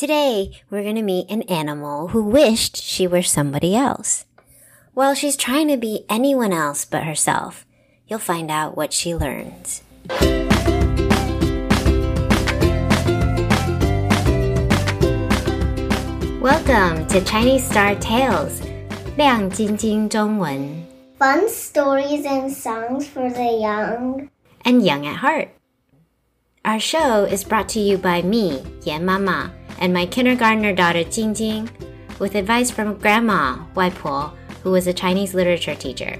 Today, we're going to meet an animal who wished she were somebody else. While she's trying to be anyone else but herself, you'll find out what she learns. Welcome to Chinese Star Tales, 亮晶晶中文 Fun stories and songs for the young. and young at heart. Our show is brought to you by me, Yan Mama, and my kindergartner daughter Jing Jing, with advice from Grandma Wai Po, who was a Chinese literature teacher.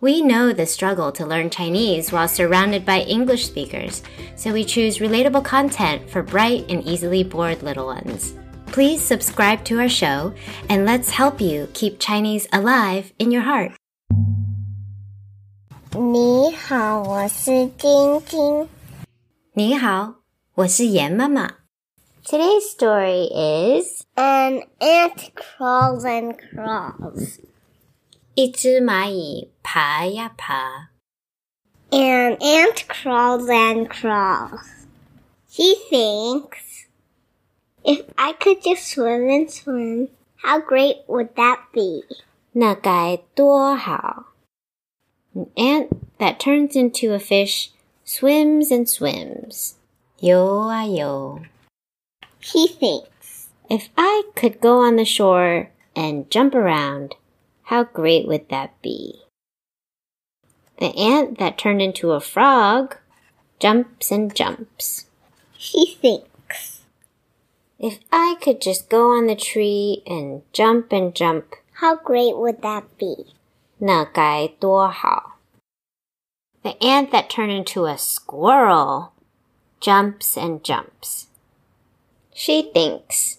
We know the struggle to learn Chinese while surrounded by English speakers, so we choose relatable content for bright and easily bored little ones. Please subscribe to our show and let's help you keep Chinese alive in your heart. 你好，我是晶晶。你好，我是严妈妈。 Today's story is An ant crawls and crawls. 一只蚂蚁爬呀爬。 An ant crawls and crawls. He thinks, if I could just swim and swim, how great would that be? 那该多好。An ant that turns into a fish swims and swims. 游啊游。 He thinks, If I could go on the shore and jump around, how great would that be? The ant that turned into a frog jumps and jumps. he thinks, If I could just go on the tree and jump and jump, how great would that be? 那该多好. The ant that turned into a squirrel jumps and jumps. She thinks,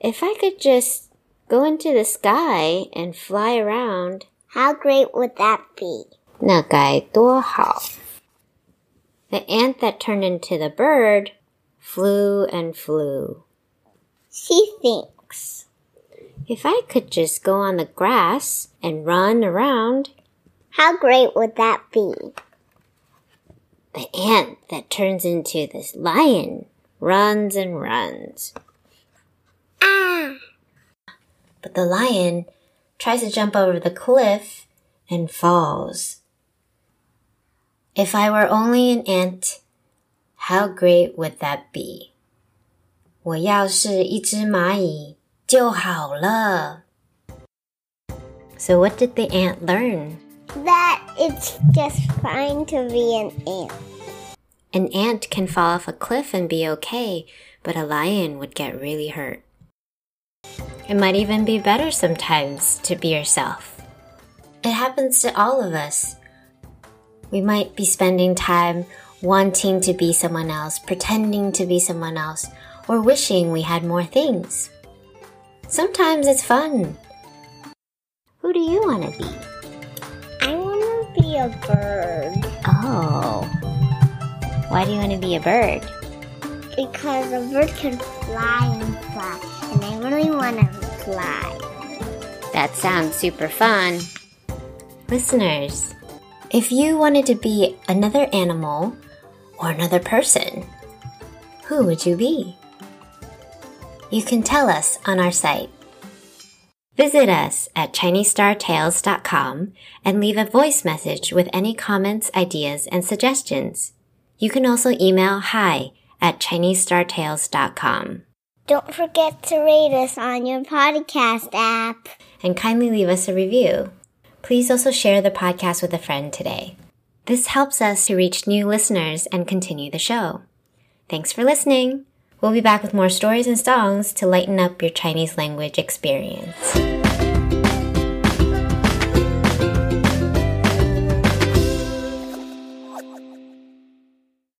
if I could just go into the sky and fly around, How great would that be? 那该多好. The ant that turned into the bird flew and flew. She thinks, If I could just go on the grass and run around, how great would that be? the ant that turns into this lion runs and runs. Ah! But the lion tries to jump over the cliff and falls. If I were only an ant, how great would that be? 我要是一只蚂蚁就好了。So what did the ant learn? That it's just fine to be an ant. An ant can fall off a cliff and be okay, but a lion would get really hurt. It might even be better sometimes to be yourself. It happens to all of us. We might be spending time wanting to be someone else, pretending to be someone else, or wishing we had more things. Sometimes it's fun. Who do you want to be? I want to be a bird Oh. Why do you want to be a bird? because a bird can fly and fly, and I really want to fly. That sounds super fun. Listeners, if you wanted to be another animal or another person, who would you be? You can tell us on our site. Visit us at ChineseStarTales.com and leave a voice message with any comments, ideas, and suggestions. You can also email hi at ChineseStarTales.com. Don't forget to rate us on your podcast app. and kindly leave us a review. Please also share the podcast with a friend today. This helps us to reach new listeners and continue the show. Thanks for listening. We'll be back with more stories and songs to lighten up your Chinese language experience.